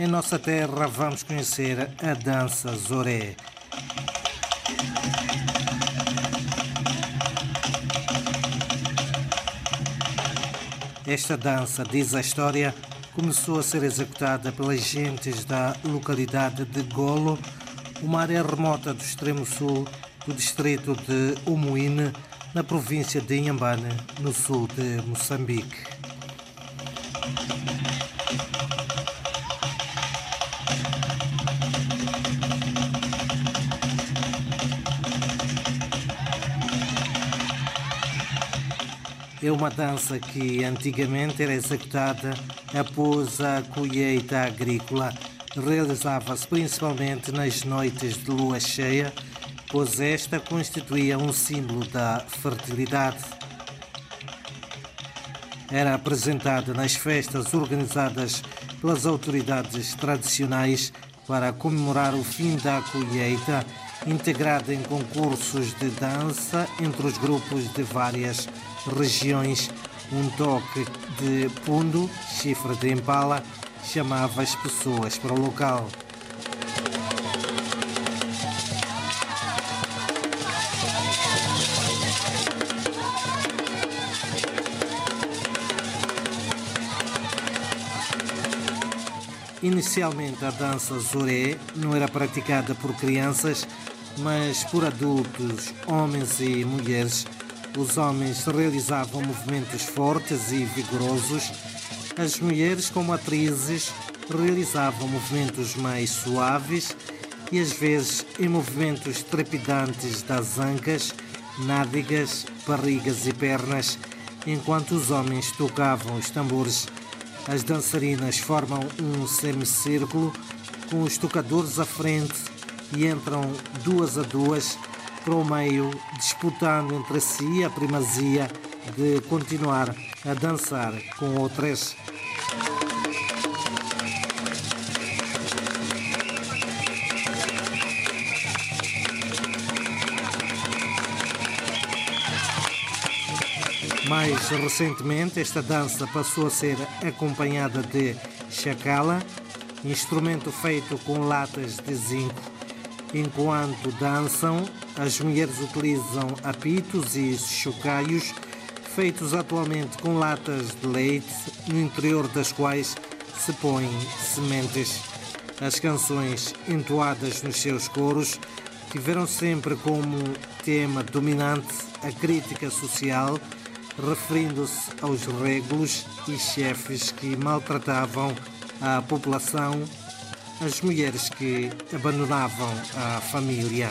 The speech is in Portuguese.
Em nossa terra vamos conhecer a dança Zoré. Esta dança, diz a história, começou a ser executada pelas gentes da localidade de Golo, uma área remota do extremo sul do distrito de Umuine, na província de Inhambane, no sul de Moçambique. É uma dança que antigamente era executada após a colheita agrícola. Realizava-se principalmente nas noites de lua cheia, pois esta constituía um símbolo da fertilidade. Era apresentada nas festas organizadas pelas autoridades tradicionais para comemorar o fim da colheita, integrada em concursos de dança entre os grupos de várias regiões. Um toque de pundo, chifre de impala, chamava as pessoas para o local. Inicialmente, a dança Zoré não era praticada por crianças, mas por adultos, homens e mulheres. Os homens realizavam movimentos fortes e vigorosos. As mulheres, como atrizes, realizavam movimentos mais suaves e às vezes em movimentos trepidantes das ancas, nádegas, barrigas e pernas, enquanto os homens tocavam os tambores. As dançarinas formam um semicírculo com os tocadores à frente e entram duas a duas para o meio, disputando entre si a primazia de continuar a dançar com outras. Mais recentemente, esta dança passou a ser acompanhada de chacala, instrumento feito com latas de zinco. Enquanto dançam, as mulheres utilizam apitos e chocalhos, feitos atualmente com latas de leite, no interior das quais se põem sementes. As canções entoadas nos seus coros tiveram sempre como tema dominante a crítica social referindo-se aos régulos e chefes que maltratavam a população, as mulheres que abandonavam a família.